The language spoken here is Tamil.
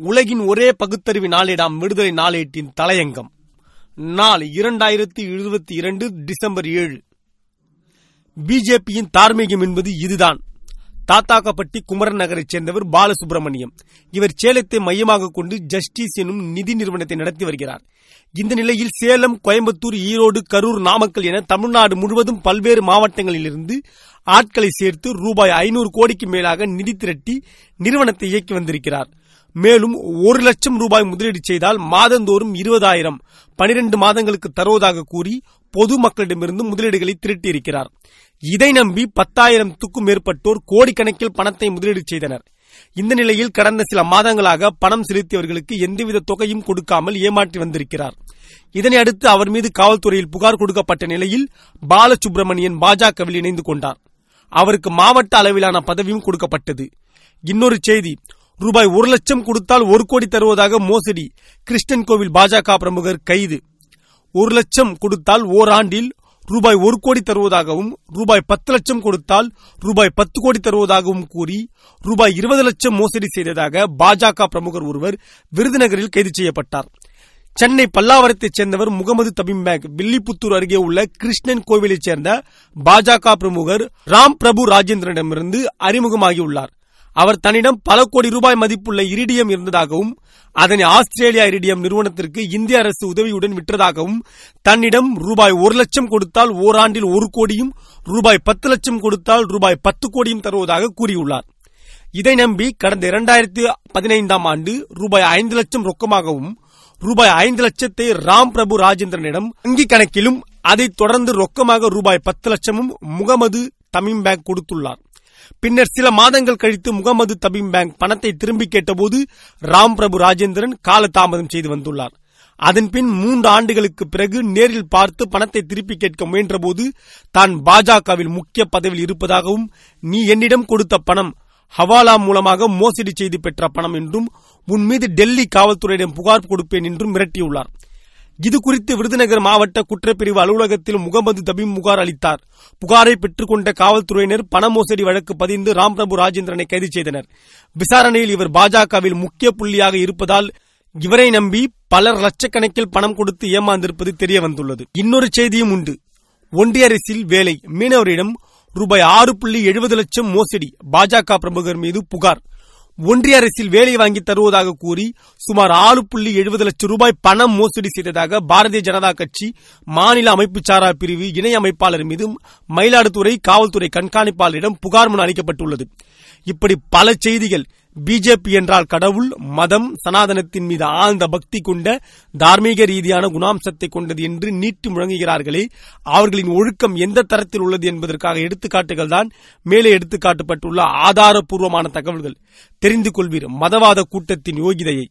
உலகின் ஒரே பகுத்தறிவு நாளேடாம் விடுதலை நாளேட்டின் தலையங்கம். நாள் இரண்டாயிரத்தி இருபத்தி இரண்டு டிசம்பர் ஏழு. பிஜேபியின் தார்மீகம் என்பது இதுதான். தாத்தாக்கப்பட்டி குமரன் நகரைச் சேர்ந்தவர் பாலசுப்ரமணியம். இவர் சேலத்தை மையமாக கொண்டு ஜஸ்டிஸ் எனும் நிதி நிறுவனத்தை நடத்தி வருகிறார். இந்த நிலையில் சேலம் கோயம்புத்தூர் ஈரோடு கரூர் நாமக்கல் என தமிழ்நாடு முழுவதும் பல்வேறு மாவட்டங்களிலிருந்து ஆட்களை சேர்த்து ரூபாய் ஐநூறு கோடிக்கு மேலாக நிதி திரட்டி நிறுவனத்தை இயக்கி வந்திருக்கிறார். மேலும் ஒரு லட்சம் ரூபாய் முதலீடு செய்தால் மாதந்தோறும் இருபதாயிரம். பனிரெண்டு மாதங்களுக்கு தருவதாக கூறி பொதுமக்களிடமிருந்து முதலீடுகளை திரட்டியிருக்கிறார். இதை நம்பி பத்தாயிரத்துக்கும் மேற்பட்டோர் கோடிக்கணக்கில் பணத்தை முதலீடு செய்தனர். இந்த நிலையில் கடந்த சில மாதங்களாக பணம் செலுத்தியவர்களுக்கு எந்தவித தொகையும் கொடுக்காமல் ஏமாற்றி வந்திருக்கிறார். இதனை அடுத்து அவர் மீது காவல்துறையில் புகார் கொடுக்கப்பட்ட நிலையில் பாலசுப்ரமணியன் பாஜகவில் இணைந்து கொண்டார். அவருக்கு மாவட்ட அளவிலான பதவியும் கொடுக்கப்பட்டது. இன்னொரு செய்தி ரூபாய் ஒரு லட்சம் கொடுத்தால் ஒரு கோடி தருவதாக மோசடி. கிருஷ்ணன் கோவில் பாஜக பிரமுகர் கைது. ஒரு லட்சம் கொடுத்தால் ஓராண்டில் ரூபாய் ஒரு கோடி தருவதாகவும் ரூபாய் பத்து லட்சம் கொடுத்தால் ரூபாய் பத்து கோடி தருவதாகவும் கூறி ரூபாய் இருபது லட்சம் மோசடி செய்ததாக பாஜக பிரமுகர் ஒருவர் விருதுநகரில் கைது செய்யப்பட்டார். சென்னை பல்லாவரத்தைச் சேர்ந்தவர் முகமது தபிம் பேக் வில்லிபுத்தூர் அருகே உள்ள கிருஷ்ணன் கோவிலைச் சேர்ந்த பாஜக பிரமுகர் ராம் பிரபு ராஜேந்திரனிடமிருந்து அறிமுகமாகியுள்ளார். அவர் தன்னிடம் பல கோடி ரூபாய் மதிப்புள்ள இரிடியம் இருந்ததாகவும் அதனை ஆஸ்திரேலியா இரிடியம் நிறுவனத்திற்கு இந்திய அரசு உதவியுடன் விற்றதாகவும் தன்னிடம் ரூபாய் ஒரு லட்சம் கொடுத்தால் ஓராண்டில் ஒரு கோடியும் ரூபாய் பத்து லட்சம் கொடுத்தால் ரூபாய் பத்து கோடியும் தருவதாக கூறியுள்ளார். இதை நம்பி கடந்த இரண்டாயிரத்தி பதினைந்தாம் ஆண்டு ரூபாய் ஐந்து லட்சம் ரொக்கமாகவும் ரூபாய் ஐந்து லட்சத்தை ராம் பிரபு ராஜேந்திரனிடம் வங்கி கணக்கிலும் அதைத் தொடர்ந்து ரொக்கமாக ரூபாய் பத்து லட்சமும் முகமது தமிம் பேங்க் கொடுத்துள்ளார். பின்னர் சில மாதங்கள் கழித்து முகமது தபீம் பேங்க் பணத்தை திரும்பி கேட்டபோது ராம் பிரபு ராஜேந்திரன் காலதாமதம் செய்து வந்துள்ளார். அதன்பின் மூன்று ஆண்டுகளுக்கு பிறகு நேரில் பார்த்து பணத்தை திருப்பி கேட்க முயன்றபோது தான் பாஜகவில் முக்கிய பதவியில் இருப்பதாகவும் நீ என்னிடம் கொடுத்த பணம் ஹவாலா மூலமாக மோசடி செய்து பெற்ற பணம் என்றும் உன் மீது டெல்லி காவல்துறையிடம் புகார் கொடுப்பேன் என்றும் மிரட்டியுள்ளார். இது குறித்து விருதுநகர் மாவட்ட குற்றப்பிரிவு அலுவலகத்தில் முகமது தபீம் புகார் அளித்தார். புகாரை பெற்றுக்கொண்ட காவல்துறையினர் பண மோசடி வழக்கு பதிந்து ராம்பிரபு ராஜேந்திரனை கைது செய்தனர். விசாரணையில் இவர் பாஜகவில் முக்கிய புள்ளியாக இருப்பதால் இவரை நம்பி பலர் லட்சக்கணக்கில் பணம் கொடுத்து ஏமாந்திருப்பது தெரிய வந்துள்ளது இன்னொரு செய்தியும் உண்டு. ஒன்றிய அரசில் வேலை மீனவரிடம் ரூபாய் ஆறு புள்ளி எழுபது லட்சம் மோசடி பாஜக பிரமுகர் மீது புகார். ஒன்றிய அரசில் வேலை வாங்கி தருவதாக கூறி சுமார் ஆறு புள்ளி எழுபது லட்சம் ரூபாய் பணம் மோசடி செய்ததாக பாரதிய ஜனதா கட்சி மாநில அமைப்பு சாரா பிரிவு இணை அமைப்பாளர் மீது மயிலாடுதுறை காவல்துறை கண்காணிப்பாளரிடம் புகார் மனு அளிக்கப்பட்டுள்ளது. இப்படி பல செய்திகள் பிஜேபி என்றால் கடவுள் மதம் சனாதனத்தின் மீது ஆழ்ந்த பக்தி கொண்ட தார்மீக ரீதியான குணாம்சத்தை கொண்டது என்று நீட்டி முழங்குகிறார்களே அவர்களின் ஒழுக்கம் எந்த தரத்தில் உள்ளது என்பதற்காக எடுத்துக்காட்டுகள் தான் மேலே எடுத்துக்காட்டப்பட்டுள்ள ஆதாரப்பூர்வமான தகவல்கள். தெரிந்து கொள்வீர் மதவாத கூட்டத்தின் யோகிதையை.